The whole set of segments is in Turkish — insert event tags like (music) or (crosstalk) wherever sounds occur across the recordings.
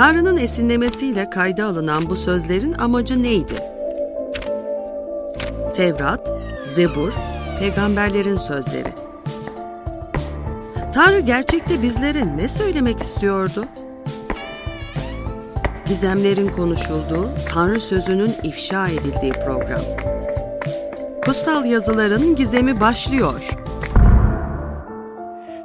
Tanrı'nın esinlemesiyle kayda alınan bu sözlerin amacı neydi? Tevrat, Zebur, peygamberlerin sözleri. Tanrı gerçekte bizlere ne söylemek istiyordu? Gizemlerin konuşulduğu, Tanrı sözünün ifşa edildiği program. Kutsal yazıların gizemi başlıyor.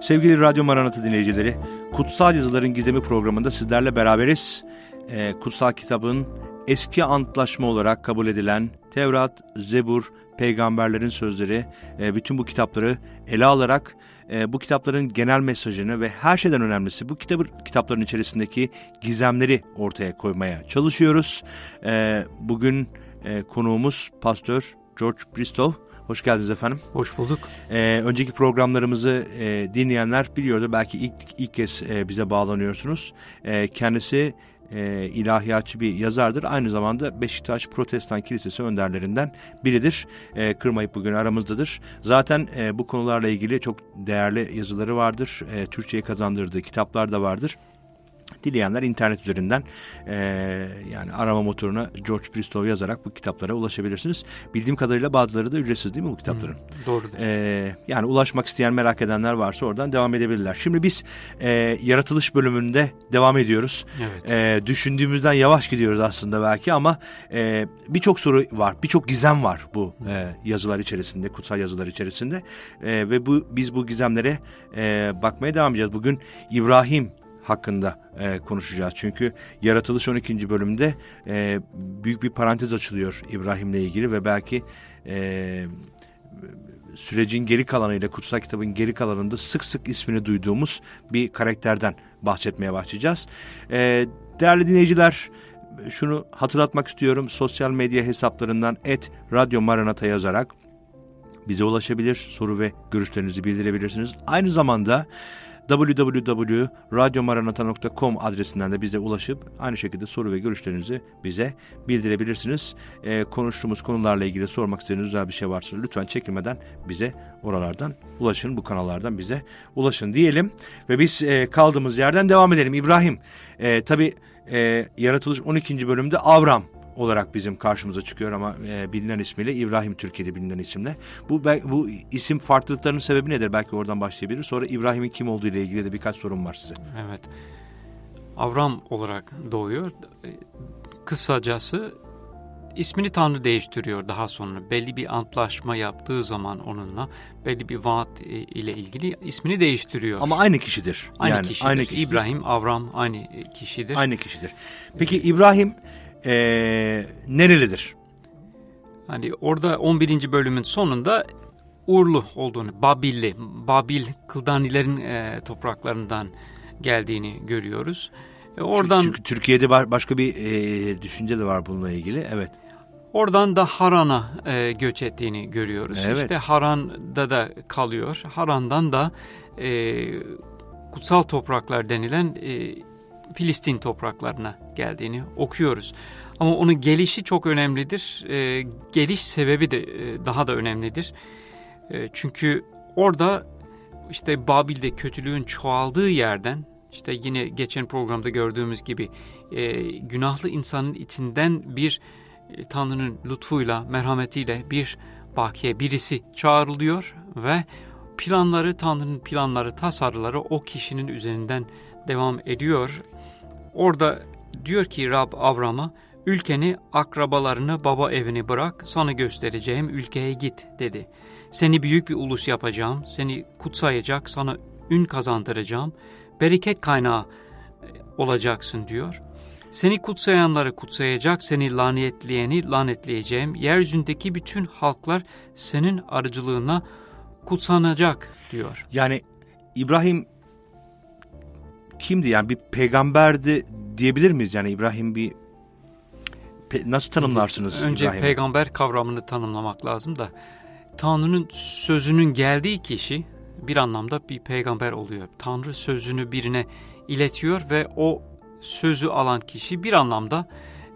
Sevgili Radyo Maranatı dinleyicileri, Kutsal Yazıların Gizemi programında sizlerle beraberiz. Ee, kutsal kitabın eski antlaşma olarak kabul edilen Tevrat, Zebur, peygamberlerin sözleri, e, bütün bu kitapları ele alarak e, bu kitapların genel mesajını ve her şeyden önemlisi bu kitabı, kitapların içerisindeki gizemleri ortaya koymaya çalışıyoruz. E, bugün e, konuğumuz Pastör George Bristow. Hoş geldiniz efendim. Hoş bulduk. Ee, önceki programlarımızı e, dinleyenler biliyordu. Belki ilk ilk kez e, bize bağlanıyorsunuz. E, kendisi e, ilahiyatçı bir yazardır. Aynı zamanda Beşiktaş Protestan Kilisesi önderlerinden biridir. E, kırmayıp bugün aramızdadır. Zaten e, bu konularla ilgili çok değerli yazıları vardır. E, Türkçe'ye kazandırdığı kitaplar da vardır. Dileyenler internet üzerinden e, yani arama motoruna George Bristow yazarak bu kitaplara ulaşabilirsiniz. Bildiğim kadarıyla bazıları da ücretsiz değil mi bu kitapların? Hmm, doğrudur. E, yani ulaşmak isteyen merak edenler varsa oradan devam edebilirler. Şimdi biz e, yaratılış bölümünde devam ediyoruz. Evet. E, düşündüğümüzden yavaş gidiyoruz aslında belki ama e, birçok soru var, birçok gizem var bu e, yazılar içerisinde, kutsal yazılar içerisinde e, ve bu biz bu gizemlere e, bakmaya devam edeceğiz. Bugün İbrahim hakkında e, konuşacağız. Çünkü Yaratılış 12. bölümde e, büyük bir parantez açılıyor İbrahim'le ilgili ve belki e, sürecin geri kalanıyla kutsal kitabın geri kalanında sık sık ismini duyduğumuz bir karakterden bahsetmeye başlayacağız. E, değerli dinleyiciler şunu hatırlatmak istiyorum. Sosyal medya hesaplarından et Radyo Maranata yazarak bize ulaşabilir, soru ve görüşlerinizi bildirebilirsiniz. Aynı zamanda www.radyomaranata.com adresinden de bize ulaşıp aynı şekilde soru ve görüşlerinizi bize bildirebilirsiniz. Ee, konuştuğumuz konularla ilgili sormak istediğiniz özel bir şey varsa lütfen çekinmeden bize oralardan ulaşın, bu kanallardan bize ulaşın diyelim. Ve biz e, kaldığımız yerden devam edelim. İbrahim, e, tabi e, Yaratılış 12. bölümde Avram olarak bizim karşımıza çıkıyor ama e, bilinen ismiyle İbrahim Türkiye'de bilinen isimle. Bu bu isim farklılıklarının sebebi nedir? Belki oradan başlayabilir. Sonra İbrahim'in kim olduğu ile ilgili de birkaç sorum var size. Evet. Avram olarak doğuyor. Kısacası ismini Tanrı değiştiriyor daha sonra. Belli bir antlaşma yaptığı zaman onunla belli bir vaat e, ile ilgili ismini değiştiriyor. Ama aynı kişidir. Aynı yani, kişidir. Aynı kişidir. İbrahim, Avram aynı kişidir. Aynı kişidir. Peki İbrahim e, nerelidir? Hani orada 11. bölümün sonunda Urlu olduğunu, Babilli, Babil Kıldanilerin e, topraklarından geldiğini görüyoruz. E, oradan çünkü, çünkü Türkiye'de başka bir e, düşünce de var bununla ilgili. Evet. Oradan da Haran'a e, göç ettiğini görüyoruz. Evet. İşte Haran'da da kalıyor. Haran'dan da e, kutsal topraklar denilen e, Filistin topraklarına geldiğini okuyoruz. Ama onun gelişi çok önemlidir. E, geliş sebebi de e, daha da önemlidir. E, çünkü orada işte Babil'de kötülüğün çoğaldığı yerden işte yine geçen programda gördüğümüz gibi e, günahlı insanın içinden bir e, Tanrı'nın lütfuyla, merhametiyle bir bakiye birisi çağrılıyor ve planları Tanrı'nın planları, tasarıları o kişinin üzerinden devam ediyor. Orada diyor ki Rab Avram'a ülkeni, akrabalarını, baba evini bırak, sana göstereceğim ülkeye git dedi. Seni büyük bir ulus yapacağım, seni kutsayacak, sana ün kazandıracağım, bereket kaynağı e, olacaksın diyor. Seni kutsayanları kutsayacak, seni lanetleyeni lanetleyeceğim, yeryüzündeki bütün halklar senin aracılığına kutsanacak diyor. Yani İbrahim kimdi yani bir peygamberdi diyebilir miyiz yani İbrahim bir pe, nasıl tanımlarsınız Önce İbrahim'i? peygamber kavramını tanımlamak lazım da Tanrı'nın sözünün geldiği kişi bir anlamda bir peygamber oluyor. Tanrı sözünü birine iletiyor ve o sözü alan kişi bir anlamda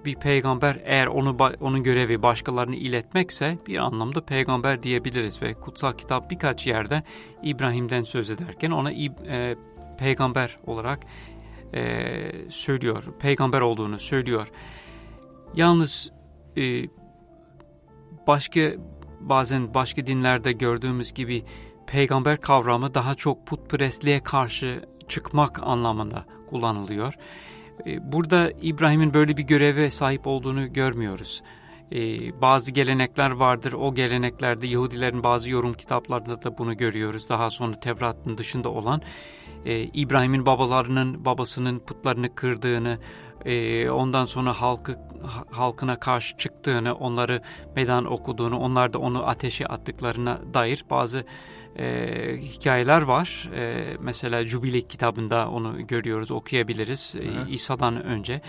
bir peygamber eğer onu onun görevi başkalarını iletmekse bir anlamda peygamber diyebiliriz ve kutsal kitap birkaç yerde İbrahim'den söz ederken ona e, peygamber olarak e, söylüyor. Peygamber olduğunu söylüyor. Yalnız e, başka bazen başka dinlerde gördüğümüz gibi peygamber kavramı daha çok putperestliğe karşı çıkmak anlamında kullanılıyor. E, burada İbrahim'in böyle bir göreve sahip olduğunu görmüyoruz. E, bazı gelenekler vardır. O geleneklerde Yahudilerin bazı yorum kitaplarında da bunu görüyoruz. Daha sonra Tevrat'ın dışında olan e, İbrahim'in babalarının babasının putlarını kırdığını, ondan sonra halkı halkına karşı çıktığını, onları meydan okuduğunu, onlar da onu ateşe attıklarına dair bazı e, hikayeler var. E, mesela Jubile kitabında onu görüyoruz, okuyabiliriz e, İsa'dan önce.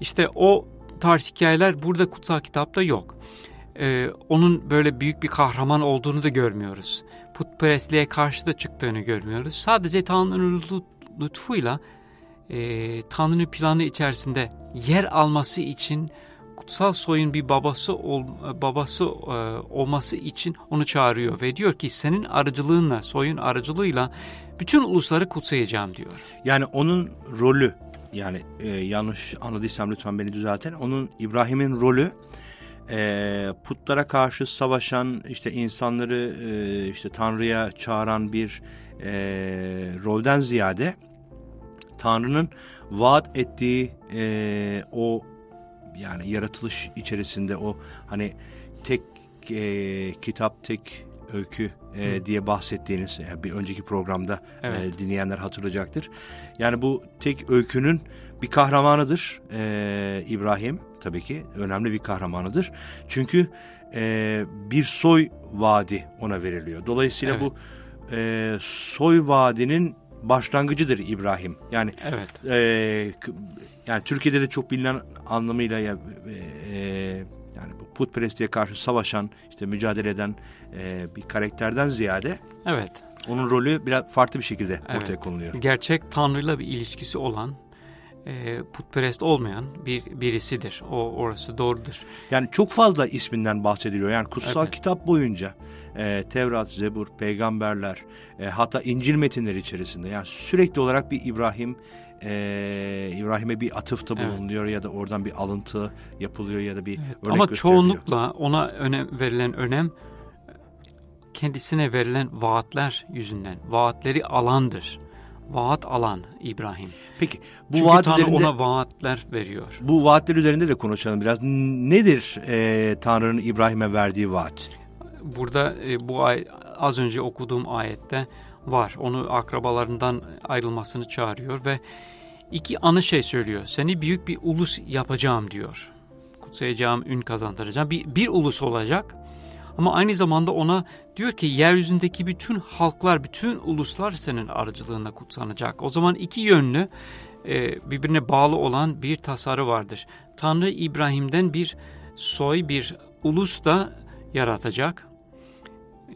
İşte o tarz hikayeler burada kutsal kitapta yok. E, onun böyle büyük bir kahraman olduğunu da görmüyoruz. Putperestliğe karşı da çıktığını görmüyoruz. Sadece Tanrı'nın lütfuyla e, Tanrı'nın planı içerisinde yer alması için kutsal soyun bir babası ol, babası e, olması için onu çağırıyor ve diyor ki senin aracılığınla, soyun aracılığıyla bütün ulusları kutsayacağım diyor. Yani onun rolü yani e, yanlış anladıysam lütfen beni düzeltin. Onun İbrahim'in rolü e, putlara karşı savaşan işte insanları e, işte Tanrı'ya çağıran bir e, rolden ziyade Tanrı'nın vaat ettiği e, o yani yaratılış içerisinde o hani tek e, kitap tek öykü e, diye bahsettiğiniz yani bir önceki programda e, evet. e, dinleyenler hatırlayacaktır. Yani bu tek öykünün bir kahramanıdır e, İbrahim tabii ki önemli bir kahramanıdır. Çünkü e, bir soy vaadi ona veriliyor. Dolayısıyla evet. bu e, soy vaadinin başlangıcıdır İbrahim. Yani evet. e, yani Türkiye'de de çok bilinen anlamıyla ya, e, yani bu putperestliğe karşı savaşan, işte mücadele eden e, bir karakterden ziyade Evet. Onun rolü biraz farklı bir şekilde evet. ortaya konuluyor. Gerçek Tanrı'yla bir ilişkisi olan e, putperest olmayan bir birisidir. O orası doğrudur. Yani çok fazla isminden bahsediliyor. Yani kutsal evet. kitap boyunca e, Tevrat, Zebur, peygamberler, e, hatta İncil metinleri içerisinde yani sürekli olarak bir İbrahim e, İbrahim'e bir atıfta bulunuyor evet. ya da oradan bir alıntı yapılıyor ya da bir evet. örnek Ama çoğunlukla ona önem verilen önem kendisine verilen vaatler yüzünden. Vaatleri alandır vaat alan İbrahim. Peki bu Çünkü vaat Tanrı üzerinde, ona vaatler veriyor. Bu vaatler üzerinde de konuşalım biraz. Nedir e, Tanrı'nın İbrahim'e verdiği vaat? Burada e, bu ay, az önce okuduğum ayette var. Onu akrabalarından ayrılmasını çağırıyor ve iki anı şey söylüyor. Seni büyük bir ulus yapacağım diyor. Kutsayacağım, ün kazandıracağım. Bir, bir ulus olacak ama aynı zamanda ona diyor ki yeryüzündeki bütün halklar, bütün uluslar senin aracılığında kutsanacak. O zaman iki yönlü e, birbirine bağlı olan bir tasarı vardır. Tanrı İbrahim'den bir soy, bir ulus da yaratacak.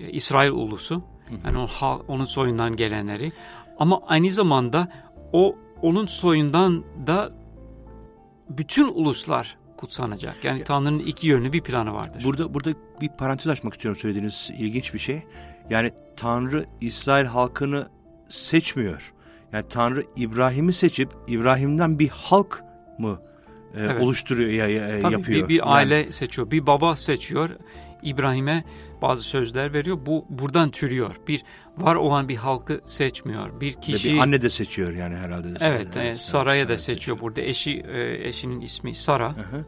E, İsrail ulusu. Yani onun, onun soyundan gelenleri. Ama aynı zamanda o onun soyundan da bütün uluslar kutsanacak. Yani Tanrı'nın iki yönlü bir planı vardır. Burada burada bir parantez açmak istiyorum söylediğiniz ilginç bir şey. Yani Tanrı İsrail halkını seçmiyor. Yani Tanrı İbrahim'i seçip İbrahim'den bir halk mı e, evet. oluşturuyor ya, ya Tabii yapıyor. Bir, bir aile yani. seçiyor, bir baba seçiyor. İbrahim'e bazı sözler veriyor. Bu buradan türüyor. Bir var olan bir halkı seçmiyor. Bir kişi... Bir anne de seçiyor yani herhalde. De evet, e, Sara'ya da seçiyor burada. Eşi e, eşinin ismi Sara. Hı hı.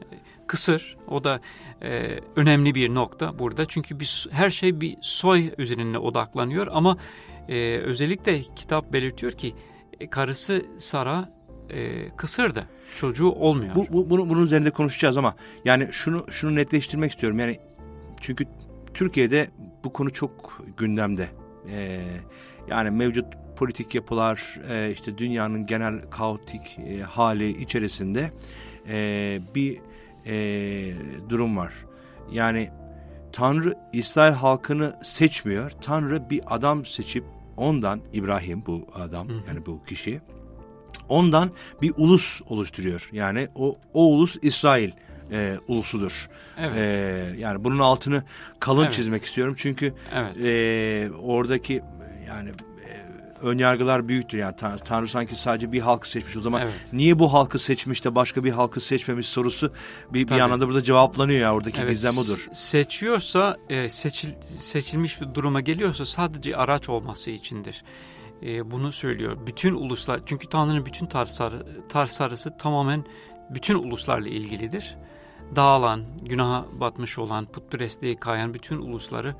Kısır. O da e, önemli bir nokta burada. Çünkü bir, her şey bir soy üzerine odaklanıyor ama e, özellikle kitap belirtiyor ki e, karısı Sara e, kısırdı. Çocuğu olmuyor. Bu, bu bunu, bunun üzerinde konuşacağız ama yani şunu şunu netleştirmek istiyorum. Yani çünkü Türkiye'de bu konu çok gündemde. Ee, yani mevcut politik yapılar, e, işte dünyanın genel kaotik e, hali içerisinde e, bir e, durum var. Yani Tanrı İsrail halkını seçmiyor. Tanrı bir adam seçip ondan İbrahim bu adam hı hı. yani bu kişi ondan bir ulus oluşturuyor. Yani o o ulus İsrail e, ulusudur. Evet. E, yani bunun altını kalın evet. çizmek istiyorum çünkü evet. e, oradaki yani e, ön yargılar büyüktür. Yani Tan Tanrı sanki sadece bir halkı seçmiş. O zaman evet. niye bu halkı seçmiş de başka bir halkı seçmemiş sorusu bir, bir anlamda burada cevaplanıyor ya oradaki evet, gizem odur. Seçiyorsa e, seçil, seçilmiş bir duruma geliyorsa sadece araç olması içindir. E, bunu söylüyor. Bütün uluslar çünkü Tanrı'nın bütün tarsarı, tarsarısı tamamen bütün uluslarla ilgilidir. Dağılan, günaha batmış olan, putperestliğe kayan bütün ulusları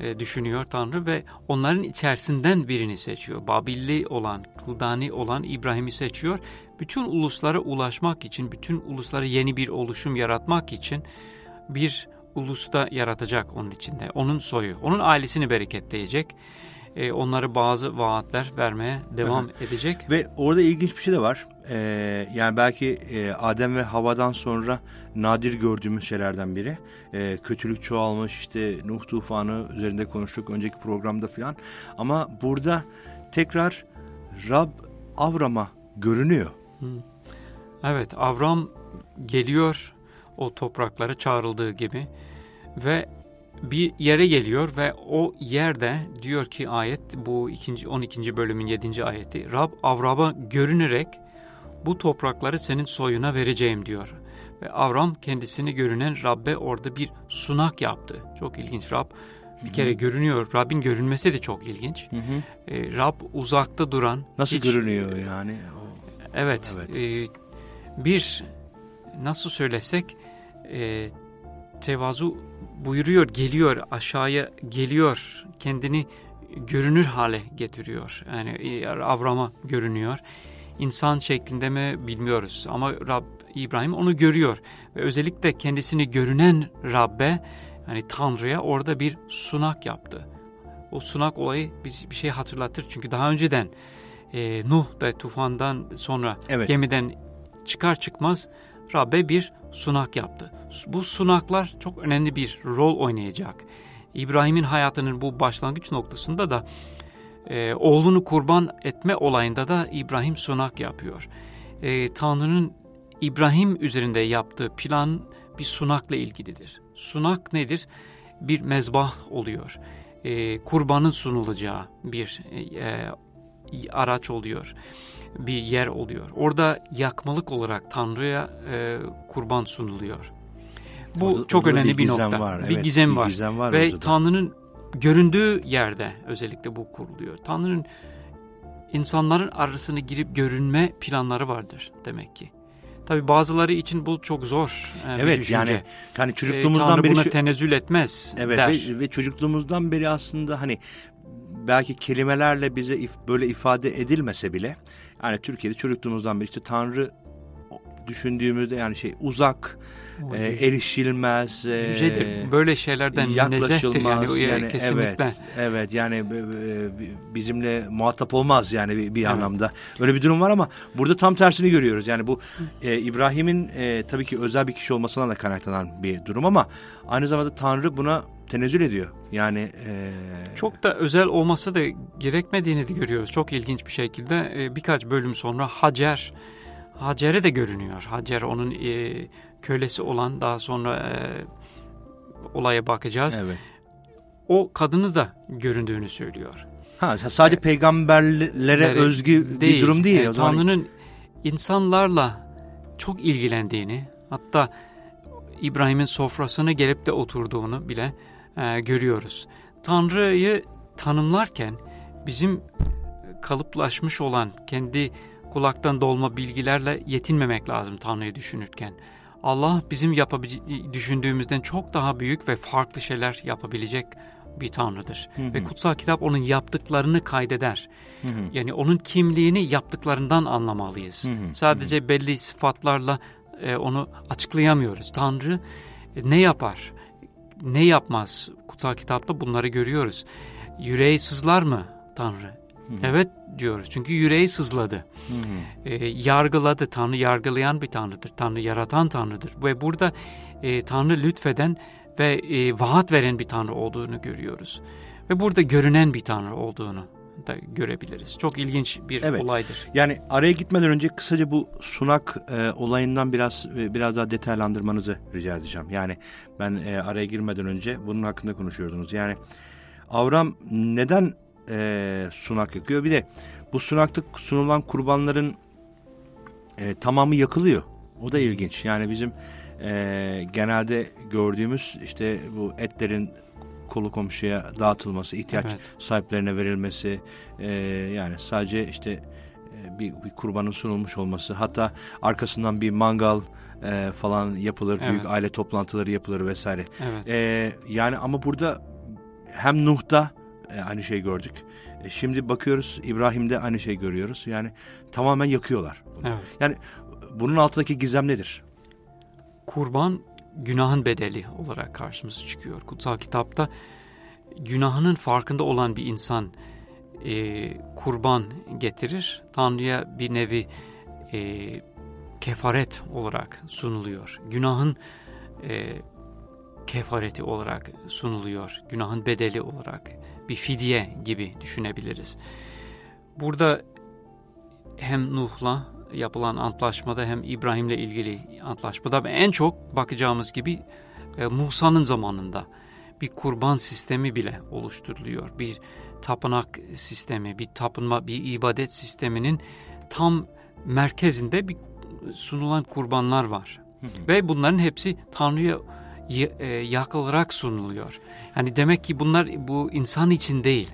e, düşünüyor Tanrı ve onların içerisinden birini seçiyor. Babilli olan, Kıldani olan İbrahim'i seçiyor. Bütün uluslara ulaşmak için, bütün uluslara yeni bir oluşum yaratmak için bir ulusta yaratacak onun içinde. Onun soyu, onun ailesini bereketleyecek. E, onlara bazı vaatler vermeye devam edecek. Ve orada ilginç bir şey de var. Ee, yani belki e, Adem ve Hava'dan sonra nadir gördüğümüz şeylerden biri. Ee, kötülük çoğalmış işte Nuh tufanı üzerinde konuştuk önceki programda filan. Ama burada tekrar Rab Avram'a görünüyor. Evet Avram geliyor o topraklara çağrıldığı gibi ve bir yere geliyor ve o yerde diyor ki ayet bu ikinci 12. bölümün 7. ayeti Rab Avram'a görünerek bu toprakları senin soyuna vereceğim diyor. Ve Avram kendisini görünen Rab'be orada bir sunak yaptı. Çok ilginç Rab bir kere Hı-hı. görünüyor. Rabbin görünmesi de çok ilginç. Hı E, Rab uzakta duran. Nasıl hiç, görünüyor yani? Evet. evet. E, bir nasıl söylesek e, tevazu buyuruyor, geliyor aşağıya geliyor. Kendini görünür hale getiriyor. Yani e, Avram'a görünüyor insan şeklinde mi bilmiyoruz ama Rab İbrahim onu görüyor ve özellikle kendisini görünen Rabbe yani Tanrı'ya orada bir sunak yaptı. O sunak olayı biz bir şey hatırlatır çünkü daha önceden e, Nuh da tufandan sonra evet. gemiden çıkar çıkmaz Rabbe bir sunak yaptı. Bu sunaklar çok önemli bir rol oynayacak. İbrahim'in hayatının bu başlangıç noktasında da e, oğlunu kurban etme olayında da İbrahim sunak yapıyor. E, Tanrı'nın İbrahim üzerinde yaptığı plan bir sunakla ilgilidir. Sunak nedir? Bir mezbah oluyor. E, kurbanın sunulacağı bir e, araç oluyor. Bir yer oluyor. Orada yakmalık olarak Tanrı'ya e, kurban sunuluyor. Bu orada, çok orada önemli bir, bir nokta. Var. Bir evet, gizem bir var. Gizem var Ve Tanrı'nın göründüğü yerde özellikle bu kuruluyor. Tanrı'nın insanların arasına girip görünme planları vardır demek ki. Tabi bazıları için bu çok zor e, evet, bir düşünce. yani hani e, çocukluğumuzdan e, Tanrı beri buna tenezzül etmez evet, der. Ve, ve çocukluğumuzdan beri aslında hani belki kelimelerle bize if, böyle ifade edilmese bile yani Türkiye'de çocukluğumuzdan beri işte Tanrı düşündüğümüzde yani şey uzak, e, erişilmez, e, Yücedir. Böyle şeylerden yaklaşılmaz. Yani, yani kesinlikle. Evet, evet yani e, bizimle muhatap olmaz yani bir, bir evet. anlamda. Öyle bir durum var ama burada tam tersini görüyoruz. Yani bu e, İbrahim'in e, tabii ki özel bir kişi olmasından da kaynaklanan bir durum ama aynı zamanda Tanrı buna tenezzül ediyor. Yani e... çok da özel olmasa da gerekmediğini de görüyoruz. Çok ilginç bir şekilde e, birkaç bölüm sonra Hacer Hacer'e de görünüyor. Hacer onun e, kölesi olan daha sonra e, olaya bakacağız. Evet. O kadını da göründüğünü söylüyor. Ha sadece e, peygamberlere evet, özgü değil, bir durum değil. Yani Tanrı'nın insanlarla çok ilgilendiğini hatta İbrahim'in sofrasına gelip de oturduğunu bile e, görüyoruz. Tanrı'yı tanımlarken bizim kalıplaşmış olan kendi kulaktan dolma bilgilerle yetinmemek lazım Tanrı'yı düşünürken. Allah bizim düşündüğümüzden çok daha büyük ve farklı şeyler yapabilecek bir Tanrı'dır. Hı hı. Ve kutsal kitap onun yaptıklarını kaydeder. Hı hı. Yani onun kimliğini yaptıklarından anlamalıyız. Hı hı. Sadece hı hı. belli sıfatlarla e, onu açıklayamıyoruz. Tanrı e, ne yapar, ne yapmaz? Kutsal kitapta bunları görüyoruz. Yüreği sızlar mı Tanrı? Hı. Evet diyoruz çünkü yüreği sızladı. Hı hı. E, yargıladı. Tanrı yargılayan bir Tanrı'dır. Tanrı yaratan Tanrı'dır. Ve burada e, Tanrı lütfeden ve e, vaat veren bir Tanrı olduğunu görüyoruz. Ve burada görünen bir Tanrı olduğunu da görebiliriz. Çok ilginç bir evet. olaydır. Yani araya gitmeden önce kısaca bu sunak e, olayından biraz e, biraz daha detaylandırmanızı rica edeceğim. Yani ben e, araya girmeden önce bunun hakkında konuşuyordunuz. Yani Avram neden e, sunak yakıyor. Bir de bu sunakta sunulan kurbanların e, tamamı yakılıyor. O da ilginç. Yani bizim e, genelde gördüğümüz işte bu etlerin kolu komşuya dağıtılması, ihtiyaç evet. sahiplerine verilmesi, e, yani sadece işte e, bir, bir kurbanın sunulmuş olması, hatta arkasından bir mangal e, falan yapılır, evet. büyük aile toplantıları yapılır vesaire. Evet. E, yani ama burada hem Nuh'da e, aynı şey gördük. E, şimdi bakıyoruz İbrahim'de aynı şey görüyoruz. Yani tamamen yakıyorlar. Bunu. Evet. Yani bunun altındaki gizem nedir? Kurban günahın bedeli olarak karşımıza çıkıyor. Kutsal kitapta günahının farkında olan bir insan e, kurban getirir. Tanrı'ya bir nevi e, kefaret olarak sunuluyor. Günahın e, kefareti olarak sunuluyor. Günahın bedeli olarak bir fidye gibi düşünebiliriz. Burada hem Nuh'la yapılan antlaşmada hem İbrahim'le ilgili antlaşmada en çok bakacağımız gibi e, Musa'nın zamanında bir kurban sistemi bile oluşturuluyor. Bir tapınak sistemi, bir tapınma, bir ibadet sisteminin tam merkezinde bir sunulan kurbanlar var. Ve bunların hepsi Tanrı'ya e, yakılarak sunuluyor. Yani demek ki bunlar bu insan için değil,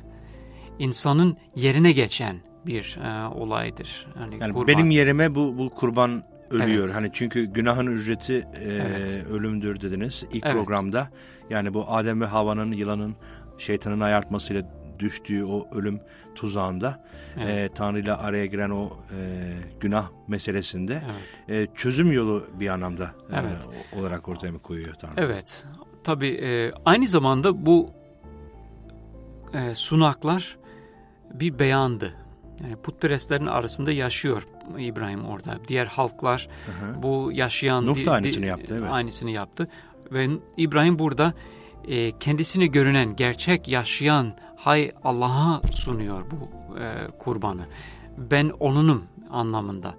insanın yerine geçen bir e, olaydır. Yani, yani kurban. benim yerime bu bu kurban ölüyor. Evet. Hani çünkü günahın ücreti e, evet. ölümdür dediniz ilk evet. programda. Yani bu Adem ve Havva'nın yılanın şeytanın ayartmasıyla düştüğü o ölüm tuzağında evet. e, Tanrı ile araya giren o e, günah meselesinde evet. e, çözüm yolu bir anlamda evet. e, olarak ortaya mı koyuyor Tanrı? Evet. Tabii e, aynı zamanda bu e, sunaklar bir beyandı. Yani putperestlerin arasında yaşıyor İbrahim orada. Diğer halklar hı hı. bu yaşayan... Nuh da aynısını yaptı. Evet. Aynısını yaptı. Ve İbrahim burada e, kendisini görünen, gerçek yaşayan hay Allah'a sunuyor bu e, kurbanı. Ben onunum anlamında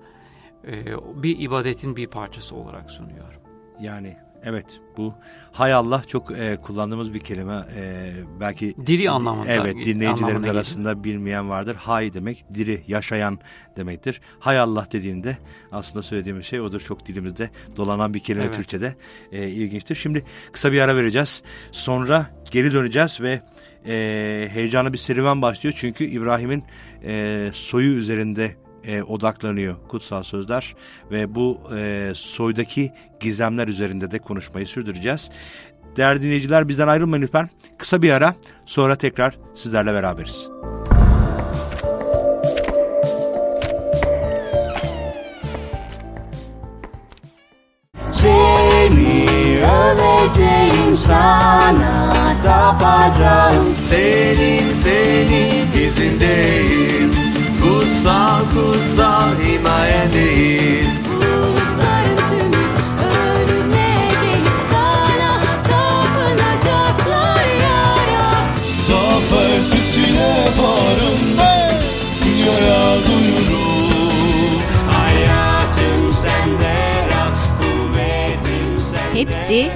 e, bir ibadetin bir parçası olarak sunuyor. Yani Evet bu hay Allah çok e, kullandığımız bir kelime. E, belki diri anlamında. Evet dinleyicilerimiz arasında gibi. bilmeyen vardır. Hay demek diri, yaşayan demektir. Hay Allah dediğinde aslında söylediğimiz şey odur. Çok dilimizde dolanan bir kelime evet. Türkçe'de e, ilginçtir. Şimdi kısa bir ara vereceğiz. Sonra geri döneceğiz ve e, heyecanlı bir serüven başlıyor. Çünkü İbrahim'in e, soyu üzerinde e, odaklanıyor kutsal sözler ve bu e, soydaki gizemler üzerinde de konuşmayı sürdüreceğiz. Değerli dinleyiciler bizden ayrılmayın lütfen. Kısa bir ara sonra tekrar sizlerle beraberiz. Seni öveceğim sana tapacağım Senin senin izindeyiz Kutsal kutsal himayendeyiz Ulusların tümü önüne gelip sana tapınacaklar yara. Zafer sesine bağırın dünyaya duyurun. Hayatım sende Rab, kuvvetim sende Hepsi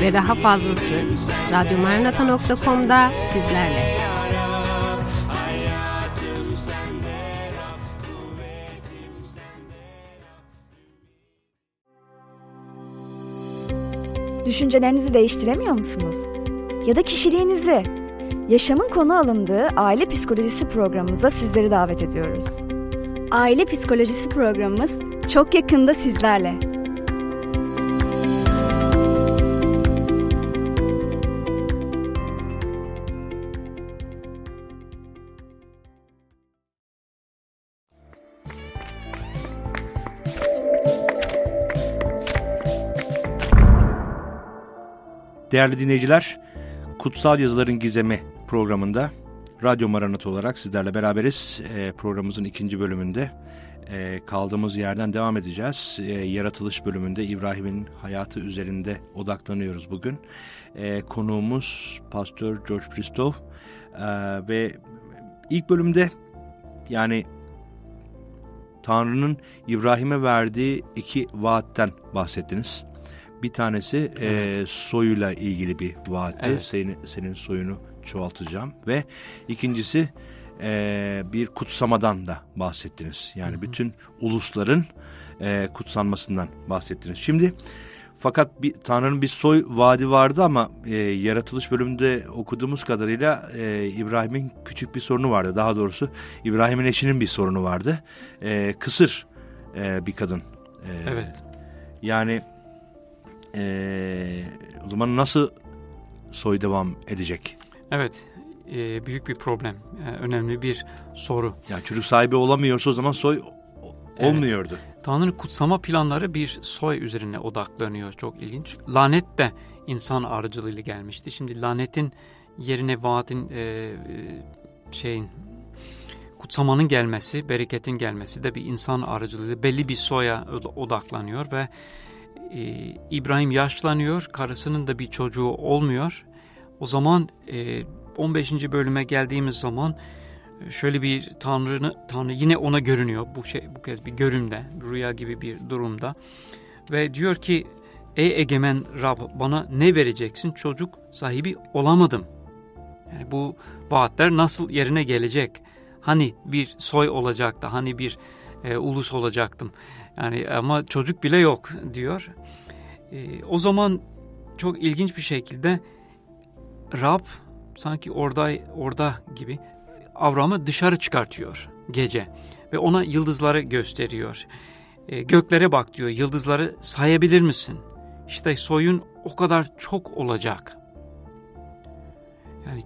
ve daha fazlası radyomaranata.com'da sizlerle. Düşüncelerinizi değiştiremiyor musunuz? Ya da kişiliğinizi? Yaşamın konu alındığı aile psikolojisi programımıza sizleri davet ediyoruz. Aile psikolojisi programımız çok yakında sizlerle. Değerli dinleyiciler, Kutsal Yazıların Gizemi programında Radyo Maranat olarak sizlerle beraberiz. E, programımızın ikinci bölümünde e, kaldığımız yerden devam edeceğiz. E, yaratılış bölümünde İbrahim'in hayatı üzerinde odaklanıyoruz bugün. E, konuğumuz Pastör George Bristow e, ve ilk bölümde yani Tanrı'nın İbrahim'e verdiği iki vaatten bahsettiniz. Bir tanesi evet. e, soyuyla ilgili bir vaatti. Evet. Senin, senin soyunu çoğaltacağım. Ve ikincisi e, bir kutsamadan da bahsettiniz. Yani hı hı. bütün ulusların e, kutsanmasından bahsettiniz. Şimdi fakat bir, Tanrı'nın bir soy vaadi vardı ama e, yaratılış bölümünde okuduğumuz kadarıyla e, İbrahim'in küçük bir sorunu vardı. Daha doğrusu İbrahim'in eşinin bir sorunu vardı. E, kısır e, bir kadın. E, evet. Yani e, o zaman nasıl soy devam edecek? Evet e, büyük bir problem. E, önemli bir soru. Yani çocuk sahibi olamıyorsa o zaman soy olmuyordu. Evet. Tanrı'nın kutsama planları bir soy üzerine odaklanıyor. Çok ilginç. Lanet de insan aracılığıyla gelmişti. Şimdi lanetin yerine vaatin e, e, şeyin kutsamanın gelmesi, bereketin gelmesi de bir insan aracılığıyla belli bir soya odaklanıyor ve e, İbrahim yaşlanıyor, karısının da bir çocuğu olmuyor. O zaman e, 15. bölüme geldiğimiz zaman şöyle bir Tanrı'nı Tanrı yine ona görünüyor bu şey bu kez bir görümde, rüya gibi bir durumda ve diyor ki ey egemen Rab bana ne vereceksin? Çocuk sahibi olamadım. Yani bu vaatler nasıl yerine gelecek? Hani bir soy olacaktı, hani bir e, ulus olacaktım. Yani ama çocuk bile yok diyor. E, o zaman çok ilginç bir şekilde Rab sanki orada orada gibi Avram'ı dışarı çıkartıyor gece ve ona yıldızları gösteriyor. E, göklere bak diyor yıldızları sayabilir misin? İşte soyun o kadar çok olacak. Yani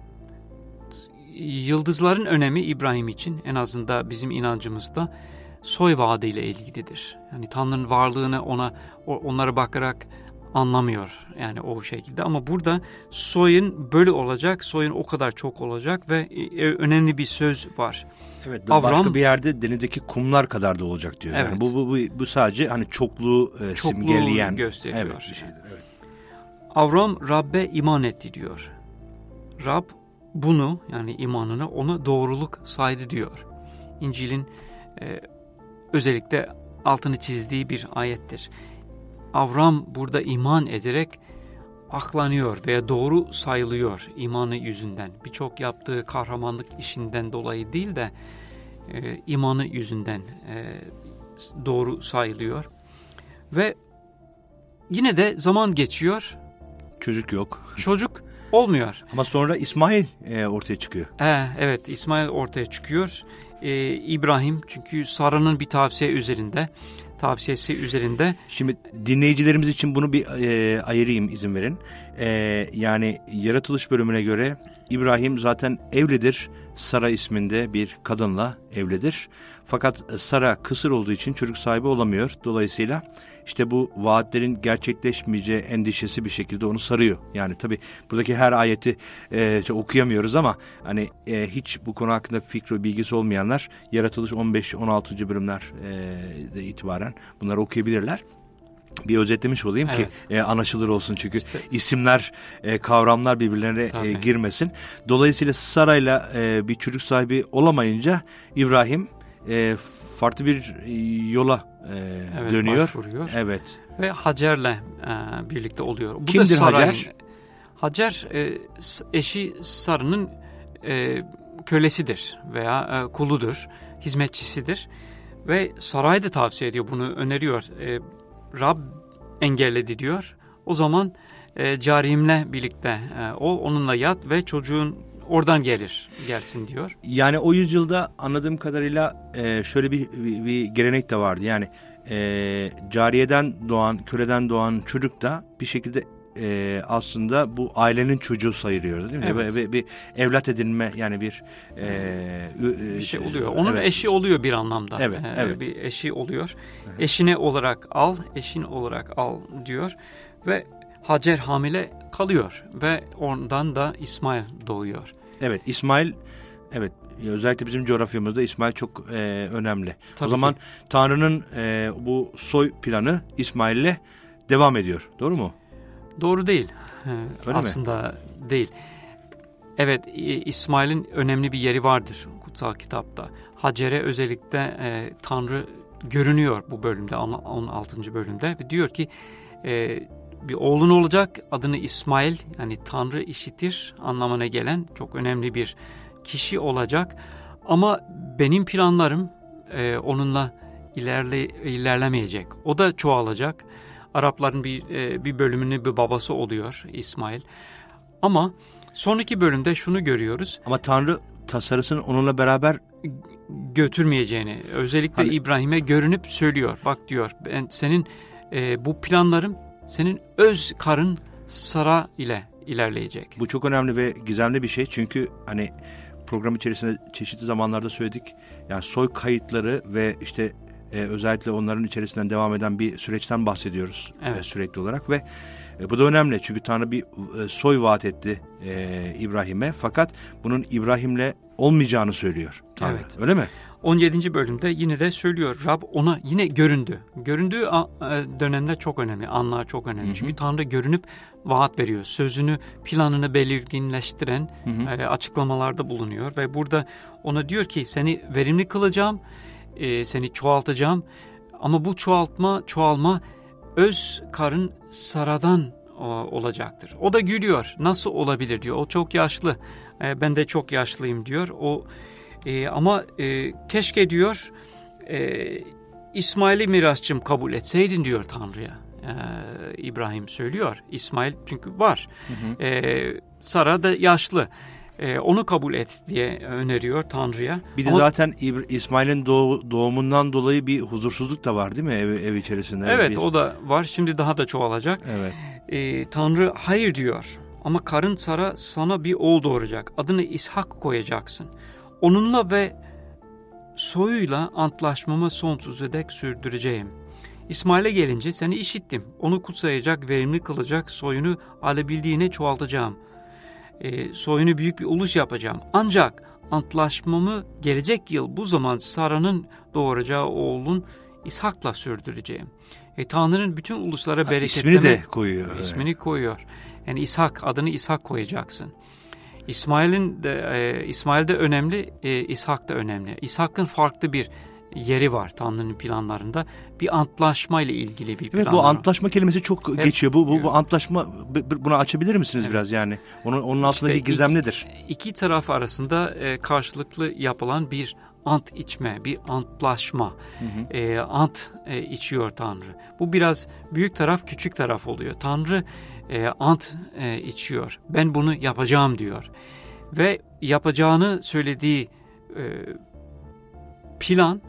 yıldızların önemi İbrahim için en azından bizim inancımızda soy vaadiyle ilgilidir. Yani Tanrı'nın varlığını ona onlara bakarak anlamıyor yani o şekilde ama burada soyun böyle olacak soyun o kadar çok olacak ve e, önemli bir söz var. Evet Avram, başka bir yerde denizdeki kumlar kadar da olacak diyor. Evet. Yani bu, bu, bu, bu sadece hani çokluğu, e, çokluğu simgeleyen gösteriyor. Evet, bir şeydir, evet. Avram Rabbe iman etti diyor. Rab bunu yani imanını ona doğruluk saydı diyor. İncil'in e, özellikle altını çizdiği bir ayettir. Avram burada iman ederek aklanıyor veya doğru sayılıyor imanı yüzünden. Birçok yaptığı kahramanlık işinden dolayı değil de e, imanı yüzünden e, doğru sayılıyor. Ve yine de zaman geçiyor. Çocuk yok. Çocuk olmuyor. Ama sonra İsmail e, ortaya çıkıyor. E, evet İsmail ortaya çıkıyor. E, İbrahim çünkü Sara'nın bir tavsiye üzerinde tavsiyesi üzerinde. Şimdi dinleyicilerimiz için bunu bir e, ayırayım izin verin. E, yani yaratılış bölümüne göre İbrahim zaten evlidir. Sara isminde bir kadınla evlidir. Fakat Sara kısır olduğu için çocuk sahibi olamıyor. Dolayısıyla işte bu vaatlerin gerçekleşmeyeceği endişesi bir şekilde onu sarıyor. Yani tabi buradaki her ayeti e, okuyamıyoruz ama hani e, hiç bu konu hakkında fikri bilgisi olmayanlar yaratılış 15-16. bölümler e, itibaren bunları okuyabilirler bir özetlemiş olayım evet. ki e, anlaşılır olsun çünkü işte, isimler, e, kavramlar birbirlerine e, girmesin. Dolayısıyla Sara'yla e, bir çocuk sahibi olamayınca İbrahim e, farklı bir e, yola e, evet, dönüyor. Başvuruyor. Evet. Ve Hacer'le e, birlikte oluyor. Bu Kimdir da Hacer? Hacer e, eşi Sarı'nın e, kölesidir veya e, kuludur, hizmetçisidir. Ve saray da tavsiye ediyor bunu öneriyor. E, Rab engelledi diyor. O zaman e, cariyimle birlikte e, ol, onunla yat ve çocuğun oradan gelir, gelsin diyor. Yani o yüzyılda anladığım kadarıyla e, şöyle bir, bir, bir gelenek de vardı. Yani e, cariyeden doğan, köleden doğan çocuk da bir şekilde e, aslında bu ailenin çocuğu sayılıyor değil mi? Evet. Ve, bir evlat edinme yani bir e, bir şey oluyor. Onun evet. eşi oluyor bir anlamda. Evet, ee, evet. Bir eşi oluyor. Eşine olarak al, eşin olarak al diyor ve Hacer hamile kalıyor ve ondan da İsmail doğuyor. Evet, İsmail evet özellikle bizim coğrafyamızda İsmail çok e, önemli. Tabii o zaman ki. Tanrı'nın e, bu soy planı İsmail'le devam ediyor. Doğru mu? Doğru değil. Öyle Aslında mi? değil. Evet İsmail'in önemli bir yeri vardır kutsal kitapta. Hacer'e özellikle e, Tanrı görünüyor bu bölümde 16. bölümde ve diyor ki e, bir oğlun olacak. Adını İsmail yani Tanrı işitir anlamına gelen çok önemli bir kişi olacak. Ama benim planlarım e, onunla ilerle, ilerlemeyecek. O da çoğalacak. Arapların bir, e, bir bölümünün bir babası oluyor İsmail. Ama sonraki bölümde şunu görüyoruz. Ama Tanrı tasarısını onunla beraber götürmeyeceğini özellikle hani... İbrahim'e görünüp söylüyor. Bak diyor ben senin e, bu planlarım senin öz karın Sara ile ilerleyecek. Bu çok önemli ve gizemli bir şey çünkü hani program içerisinde çeşitli zamanlarda söyledik. Yani soy kayıtları ve işte e, özellikle onların içerisinden devam eden bir süreçten bahsediyoruz e, evet. e, sürekli olarak ve e, bu da önemli çünkü Tanrı bir e, soy vaat etti e, İbrahim'e fakat bunun İbrahim'le olmayacağını söylüyor Tanrı. Evet. Öyle mi? 17. bölümde yine de söylüyor Rab ona yine göründü. Göründüğü e, dönemde çok önemli, anlar çok önemli. Hı hı. Çünkü Tanrı görünüp vaat veriyor. Sözünü, planını belirginleştiren hı hı. E, açıklamalarda bulunuyor. Ve burada ona diyor ki seni verimli kılacağım, e, seni çoğaltacağım. Ama bu çoğaltma, çoğalma öz karın Sara'dan olacaktır. O da gülüyor. Nasıl olabilir diyor. O çok yaşlı. Ben de çok yaşlıyım diyor. O e, ama e, keşke diyor e, İsmail'i mirasçım kabul etseydin diyor Tanrı'ya. E, İbrahim söylüyor. İsmail çünkü var. Hı hı. E, Sara da yaşlı. E, onu kabul et diye öneriyor Tanrı'ya. Bir de Ama, zaten İsmail'in doğ, doğumundan dolayı bir huzursuzluk da var değil mi ev, ev içerisinde? Evet bir... o da var. Şimdi daha da çoğalacak. Evet. E, Tanrı hayır diyor. Ama karın Sara sana bir oğul doğuracak. Adını İshak koyacaksın. Onunla ve soyuyla antlaşmamı sonsuza dek sürdüreceğim. İsmail'e gelince seni işittim. Onu kutsayacak, verimli kılacak, soyunu alabildiğine çoğaltacağım. E, soyunu büyük bir ulus yapacağım. Ancak antlaşmamı gelecek yıl bu zaman Sara'nın doğuracağı oğlun İshak'la sürdüreceğim. E, Tanrı'nın bütün uluslara bereketleme... İsmini de koyuyor. İsmini koyuyor. Yani İshak, adını İshak koyacaksın. İsmail'in de e, İsmail de önemli, e, İshak da önemli. İshak'ın farklı bir yeri var Tanrı'nın planlarında. Bir antlaşma ile ilgili bir plan. Evet bu antlaşma kelimesi çok Hep, geçiyor. Bu, bu bu antlaşma bunu açabilir misiniz evet. biraz yani? Onun onun altındaki işte gizem nedir? İki taraf arasında e, karşılıklı yapılan bir ant içme, bir antlaşma. Hı hı. E, ant e, içiyor Tanrı. Bu biraz büyük taraf, küçük taraf oluyor. Tanrı e, ant e, içiyor. Ben bunu yapacağım diyor. Ve yapacağını söylediği e, plan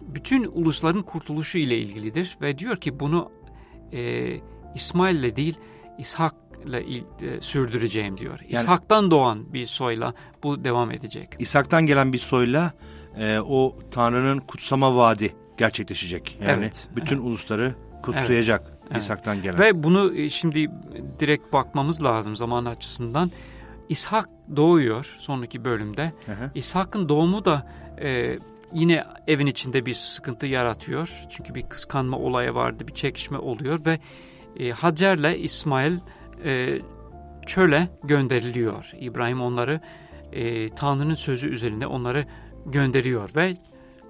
bütün ulusların kurtuluşu ile ilgilidir. Ve diyor ki bunu e, İsmail'le değil İshak'la e, sürdüreceğim diyor. Yani, İshak'tan doğan bir soyla bu devam edecek. İshak'tan gelen bir soyla e, o Tanrı'nın kutsama vaadi gerçekleşecek. Yani evet. bütün ulusları kutsayacak evet. İshak'tan gelen. Ve bunu e, şimdi direkt bakmamız lazım zaman açısından. İshak doğuyor sonraki bölümde. İshak'ın doğumu da e, yine evin içinde bir sıkıntı yaratıyor. Çünkü bir kıskanma olayı vardı, bir çekişme oluyor ve e, Hacer'le İsmail e, çöle gönderiliyor. İbrahim onları e, Tanrı'nın sözü üzerinde onları gönderiyor ve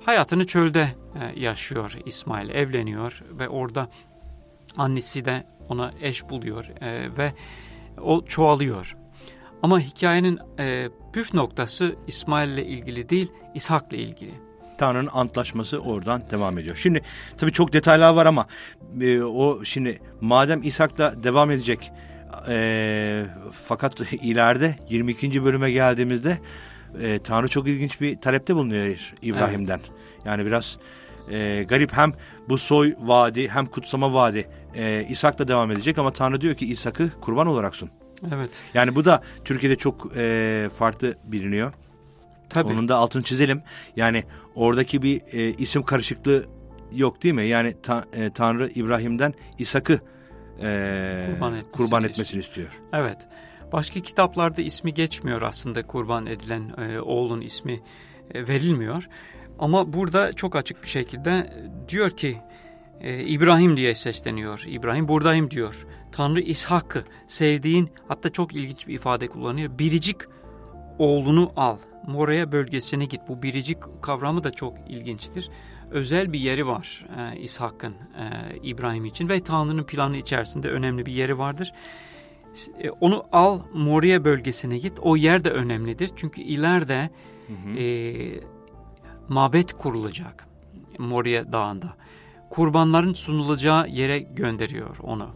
hayatını çölde e, yaşıyor İsmail. Evleniyor ve orada annesi de ona eş buluyor e, ve o çoğalıyor. Ama hikayenin e, püf noktası İsmail ile ilgili değil, İshak ile ilgili. Tanrı'nın antlaşması oradan devam ediyor. Şimdi tabii çok detaylar var ama e, o şimdi madem İshak da devam edecek e, fakat (laughs) ileride 22. bölüme geldiğimizde e, Tanrı çok ilginç bir talepte bulunuyor İbrahim'den. Evet. Yani biraz e, garip hem bu soy vaadi hem kutsama vaadi e, İshak'la devam edecek ama Tanrı diyor ki İshak'ı kurban olarak sun. Evet. Yani bu da Türkiye'de çok e, farklı biliniyor. Tabii. Onun da altını çizelim. Yani oradaki bir e, isim karışıklığı yok değil mi? Yani ta, e, Tanrı İbrahim'den İshak'ı e, kurban, etmesini, kurban etmesini istiyor. Evet. Başka kitaplarda ismi geçmiyor aslında kurban edilen e, oğlun ismi e, verilmiyor. Ama burada çok açık bir şekilde e, diyor ki e, İbrahim diye sesleniyor. İbrahim buradayım diyor. Tanrı İshak'ı sevdiğin hatta çok ilginç bir ifade kullanıyor. Biricik oğlunu al. Morea bölgesine git. Bu biricik kavramı da çok ilginçtir. özel bir yeri var e, İshak'ın e, İbrahim için ve Tanrı'nın planı içerisinde önemli bir yeri vardır. E, onu al Moria bölgesine git. O yer de önemlidir. Çünkü ileride hı hı. E, mabet kurulacak Moria Dağı'nda. Kurbanların sunulacağı yere gönderiyor onu.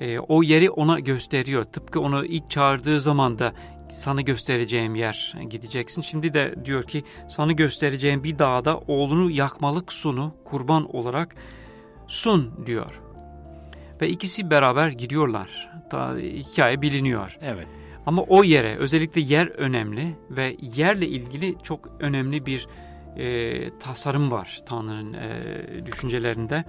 E, o yeri ona gösteriyor. Tıpkı onu ilk çağırdığı zaman da sana göstereceğim yer gideceksin. Şimdi de diyor ki sana göstereceğim bir dağda oğlunu yakmalık sunu kurban olarak sun diyor. Ve ikisi beraber gidiyorlar. Daha hikaye biliniyor. Evet. Ama o yere özellikle yer önemli ve yerle ilgili çok önemli bir e, tasarım var Tanrı'nın e, düşüncelerinde.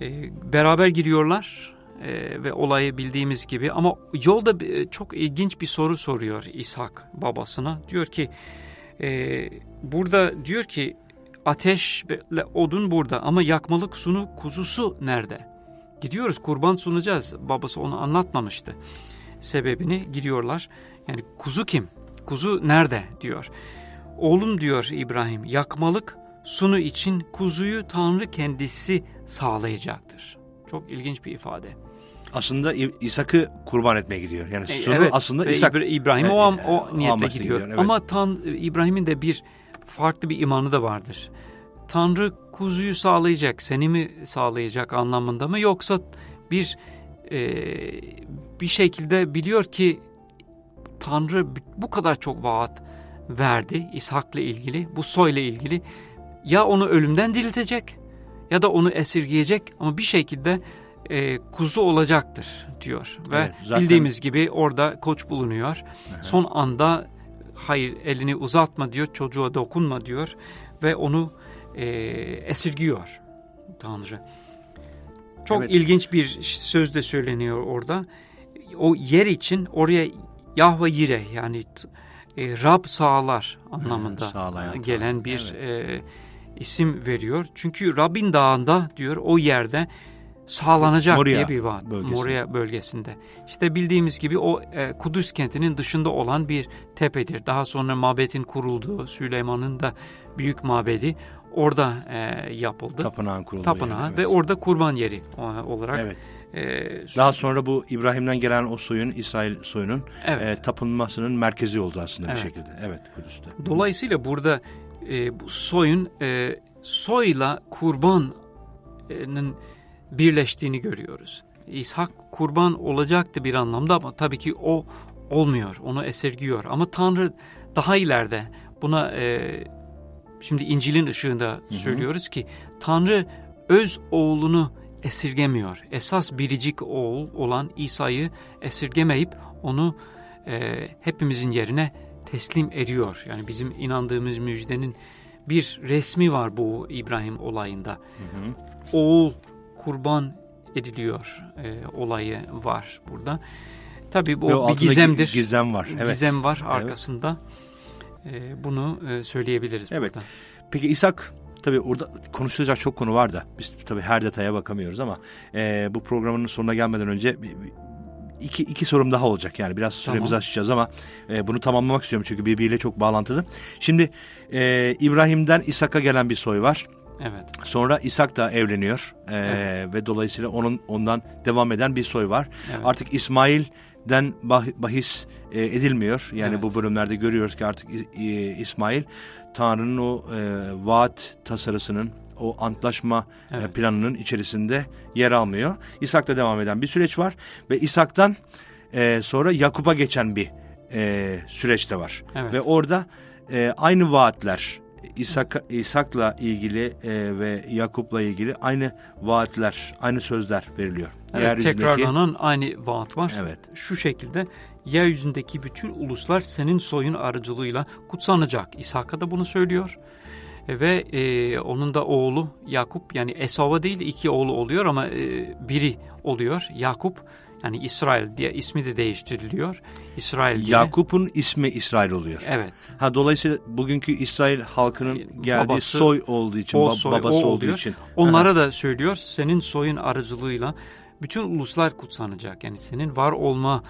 E, beraber gidiyorlar e, ve olayı bildiğimiz gibi ama yolda e, çok ilginç bir soru soruyor İshak babasına. Diyor ki e, burada diyor ki ateş ve odun burada ama yakmalık sunu kuzusu nerede? Gidiyoruz kurban sunacağız. Babası onu anlatmamıştı. Sebebini gidiyorlar. Yani kuzu kim? Kuzu nerede diyor. Oğlum diyor İbrahim yakmalık sunu için kuzuyu Tanrı kendisi sağlayacaktır. Çok ilginç bir ifade. Aslında İshak'ı kurban etmeye gidiyor. Yani e, sunu evet, aslında İshak. İbrahim o, o, o niyetle gidiyor. gidiyor evet. Ama Tan İbrahim'in de bir farklı bir imanı da vardır. Tanrı kuzuyu sağlayacak, seni mi sağlayacak anlamında mı yoksa bir e, bir şekilde biliyor ki Tanrı bu kadar çok vaat verdi İshak'la ilgili, bu soyla ilgili. Ya onu ölümden diriltecek ya da onu esirgeyecek ama bir şekilde e, kuzu olacaktır diyor. Ve evet, zaten... bildiğimiz gibi orada koç bulunuyor. Aha. Son anda hayır elini uzatma diyor, çocuğa dokunma diyor ve onu e, esirgiyor Tanrı. Çok evet. ilginç bir söz de söyleniyor orada. O yer için oraya Yahve Yire yani e, Rab sağlar anlamında Sağlayan, gelen bir evet. e, isim veriyor. Çünkü Rabbin dağında diyor o yerde sağlanacak Moria diye bir vaat. Bölgesi. Moria bölgesinde. İşte bildiğimiz gibi o e, Kudüs kentinin dışında olan bir tepedir. Daha sonra mabetin kurulduğu Süleyman'ın da büyük mabedi orada e, yapıldı. Tapınağın kurulduğu Tapınağı yani, evet. ve orada kurban yeri e, olarak. Evet. E, Daha sonra bu İbrahim'den gelen o soyun, İsrail soyunun evet. e, tapınmasının merkezi oldu aslında evet. bir şekilde. Evet Kudüs'te. Dolayısıyla burada e, bu soyun e, soyla kurbanın birleştiğini görüyoruz. İshak kurban olacaktı bir anlamda ama tabii ki o olmuyor, onu esirgiyor. Ama Tanrı daha ileride buna e, şimdi İncil'in ışığında hı hı. söylüyoruz ki Tanrı öz oğlunu esirgemiyor. Esas biricik oğul olan İsa'yı esirgemeyip onu e, hepimizin yerine teslim ediyor. Yani bizim inandığımız müjdenin bir resmi var bu İbrahim olayında. Hı hı. Oğul kurban ediliyor e, olayı var burada. Tabii bu bir gizemdir. Gizem var. Evet. Gizem var arkasında. Evet. E, bunu e, söyleyebiliriz evet. burada. Peki İshak tabii orada konuşulacak çok konu var da biz tabii her detaya bakamıyoruz ama e, bu programın sonuna gelmeden önce bir, bir, iki, iki sorum daha olacak yani biraz süremizi tamam. aşacağız ama e, bunu tamamlamak istiyorum çünkü birbiriyle çok bağlantılı. Şimdi e, İbrahim'den İshak'a gelen bir soy var. Evet. Sonra İshak da evleniyor ee, evet. ve dolayısıyla onun ondan devam eden bir soy var. Evet. Artık İsmail'den bah, bahis e, edilmiyor. Yani evet. bu bölümlerde görüyoruz ki artık İsmail Tanrı'nın o e, vaat tasarısının o antlaşma e, evet. planının içerisinde yer almıyor. İshak'la devam eden bir süreç var ve İshak'tan e, sonra Yakup'a geçen bir e, süreç de var. Evet. Ve orada e, aynı vaatler İshak, İshak'la ilgili e, ve Yakup'la ilgili aynı vaatler, aynı sözler veriliyor. Evet, Yeryüzündeki... tekrarlanan aynı vaat var. Evet. Şu şekilde yeryüzündeki bütün uluslar senin soyun aracılığıyla kutsanacak. İshak'a da bunu söylüyor. E, ve e, onun da oğlu Yakup yani Esav'a değil iki oğlu oluyor ama e, biri oluyor Yakup yani İsrail diye ismi de değiştiriliyor. İsrail diye. Yakup'un ismi İsrail oluyor. Evet. Ha dolayısıyla bugünkü İsrail halkının geldiği babası, soy olduğu için, o soy, babası o olduğu için. Onlara da söylüyor senin soyun aracılığıyla bütün uluslar kutsanacak. Yani senin var olma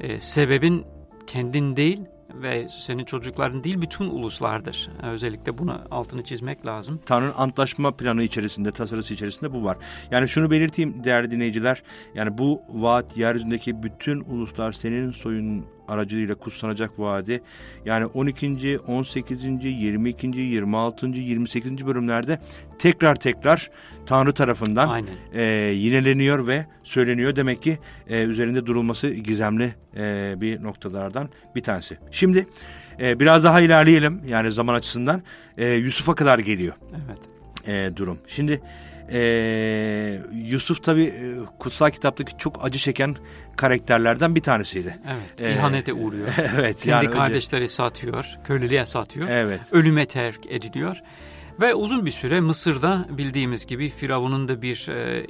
e, sebebin kendin değil ve senin çocukların değil bütün uluslardır. Özellikle bunu altını çizmek lazım. Tanrı'nın antlaşma planı içerisinde, tasarısı içerisinde bu var. Yani şunu belirteyim değerli dinleyiciler. Yani bu vaat yeryüzündeki bütün uluslar senin soyun aracılığıyla kutsanacak vaadi. Yani 12. 18. 22. 26. 28. bölümlerde tekrar tekrar Tanrı tarafından e, yineleniyor ve söyleniyor. Demek ki e, üzerinde durulması gizemli e, bir noktalardan bir tanesi. Şimdi e, biraz daha ilerleyelim yani zaman açısından. E, Yusuf'a kadar geliyor evet. e, durum. Şimdi ee, Yusuf tabi e, kutsal kitaptaki çok acı çeken karakterlerden bir tanesiydi. Evet, ee, ihanete uğruyor. (laughs) evet. Kendi yani kardeşleri önce... satıyor, köleliğe satıyor. Evet. Ölüme terk ediliyor. Ve uzun bir süre Mısır'da bildiğimiz gibi Firavun'un da bir e,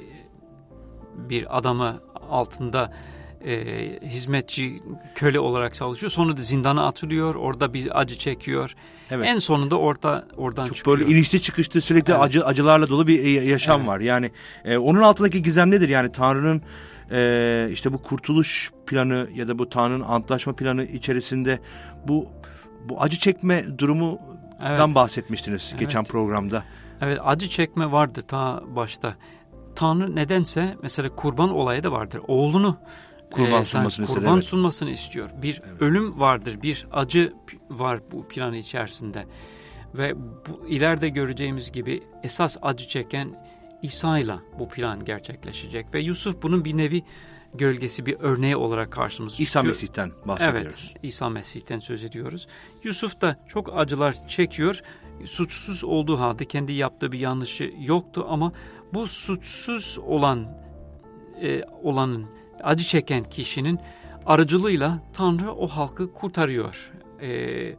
bir adamı altında e, hizmetçi köle olarak çalışıyor. Sonra da zindana atılıyor. Orada bir acı çekiyor. Evet. En sonunda orta oradan Çok çıkıyor. böyle inişli çıkışlı sürekli evet. acı acılarla dolu bir yaşam evet. var. Yani e, onun altındaki gizem nedir? Yani Tanrı'nın e, işte bu kurtuluş planı ya da bu Tanrı'nın antlaşma planı içerisinde bu bu acı çekme durumu evet. bahsetmiştiniz evet. geçen programda. Evet acı çekme vardı ta başta. Tanrı nedense mesela kurban olayı da vardır. Oğlunu kurban e, sunmasını kurban evet. sunmasını istiyor. Bir evet. ölüm vardır, bir acı var bu planı içerisinde. Ve bu ileride göreceğimiz gibi esas acı çeken İsa ile bu plan gerçekleşecek ve Yusuf bunun bir nevi gölgesi bir örneği olarak karşımıza çıkıyor. İsa Mesih'ten bahsediyoruz. Evet, İsa Mesih'ten söz ediyoruz. Yusuf da çok acılar çekiyor. Suçsuz olduğu halde kendi yaptığı bir yanlışı yoktu ama bu suçsuz olan e, olanın acı çeken kişinin aracılığıyla Tanrı o halkı kurtarıyor. E,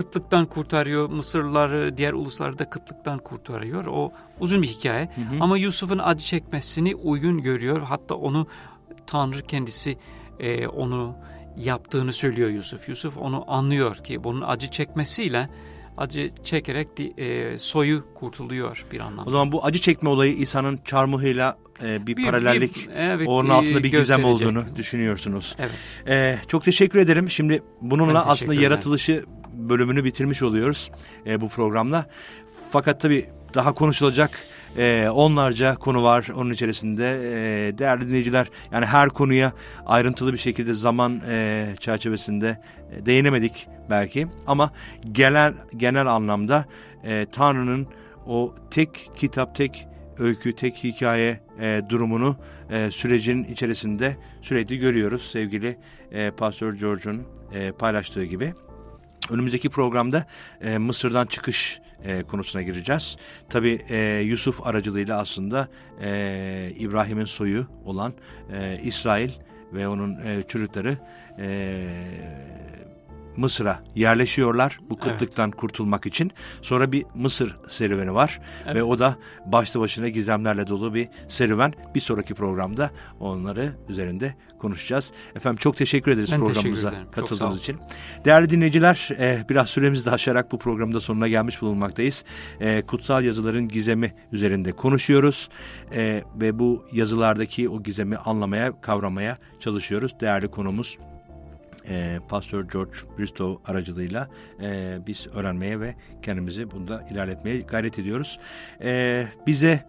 kıtlıktan kurtarıyor, Mısırlıları, diğer ulusları da kıtlıktan kurtarıyor. O uzun bir hikaye. Hı hı. Ama Yusuf'un acı çekmesini uygun görüyor. Hatta onu Tanrı kendisi e, onu yaptığını söylüyor Yusuf. Yusuf onu anlıyor ki bunun acı çekmesiyle acı çekerek e, soyu kurtuluyor bir anlamda. O zaman bu acı çekme olayı İsa'nın çarmıhıyla e, bir, bir paralellik, bir, evet, onun altında bir gizem olduğunu düşünüyorsunuz. Evet. E, çok teşekkür ederim. Şimdi bununla aslında yaratılışı bölümünü bitirmiş oluyoruz e, bu programla. Fakat tabii daha konuşulacak e, onlarca konu var onun içerisinde. E, değerli dinleyiciler yani her konuya ayrıntılı bir şekilde zaman e, çerçevesinde e, değinemedik belki. Ama genel genel anlamda e, Tanrı'nın o tek kitap, tek öykü, tek hikaye e, durumunu e, sürecin içerisinde sürekli görüyoruz sevgili e, Pastor George'un e, paylaştığı gibi. Önümüzdeki programda e, Mısır'dan çıkış e, konusuna gireceğiz. Tabi e, Yusuf aracılığıyla aslında e, İbrahim'in soyu olan e, İsrail ve onun e, çocukları e, Mısır'a yerleşiyorlar bu kıtlıktan evet. kurtulmak için. Sonra bir Mısır serüveni var evet. ve o da başlı başına gizemlerle dolu bir serüven. Bir sonraki programda onları üzerinde konuşacağız. Efendim çok teşekkür ederiz ben programımıza teşekkür katıldığınız için. Değerli dinleyiciler e, biraz süremizi de aşarak bu programda sonuna gelmiş bulunmaktayız. E, kutsal yazıların gizemi üzerinde konuşuyoruz e, ve bu yazılardaki o gizemi anlamaya, kavramaya çalışıyoruz. Değerli konumuz e, Pastor George Bristow aracılığıyla e, biz öğrenmeye ve kendimizi bunda ilerletmeye gayret ediyoruz. E, bize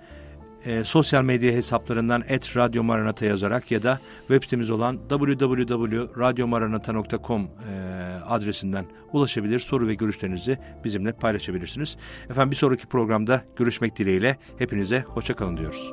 e, sosyal medya hesaplarından et Radyo Maranata yazarak ya da web sitemiz olan www.radyomaranata.com e, adresinden ulaşabilir. Soru ve görüşlerinizi bizimle paylaşabilirsiniz. Efendim bir sonraki programda görüşmek dileğiyle hepinize hoşçakalın diyoruz.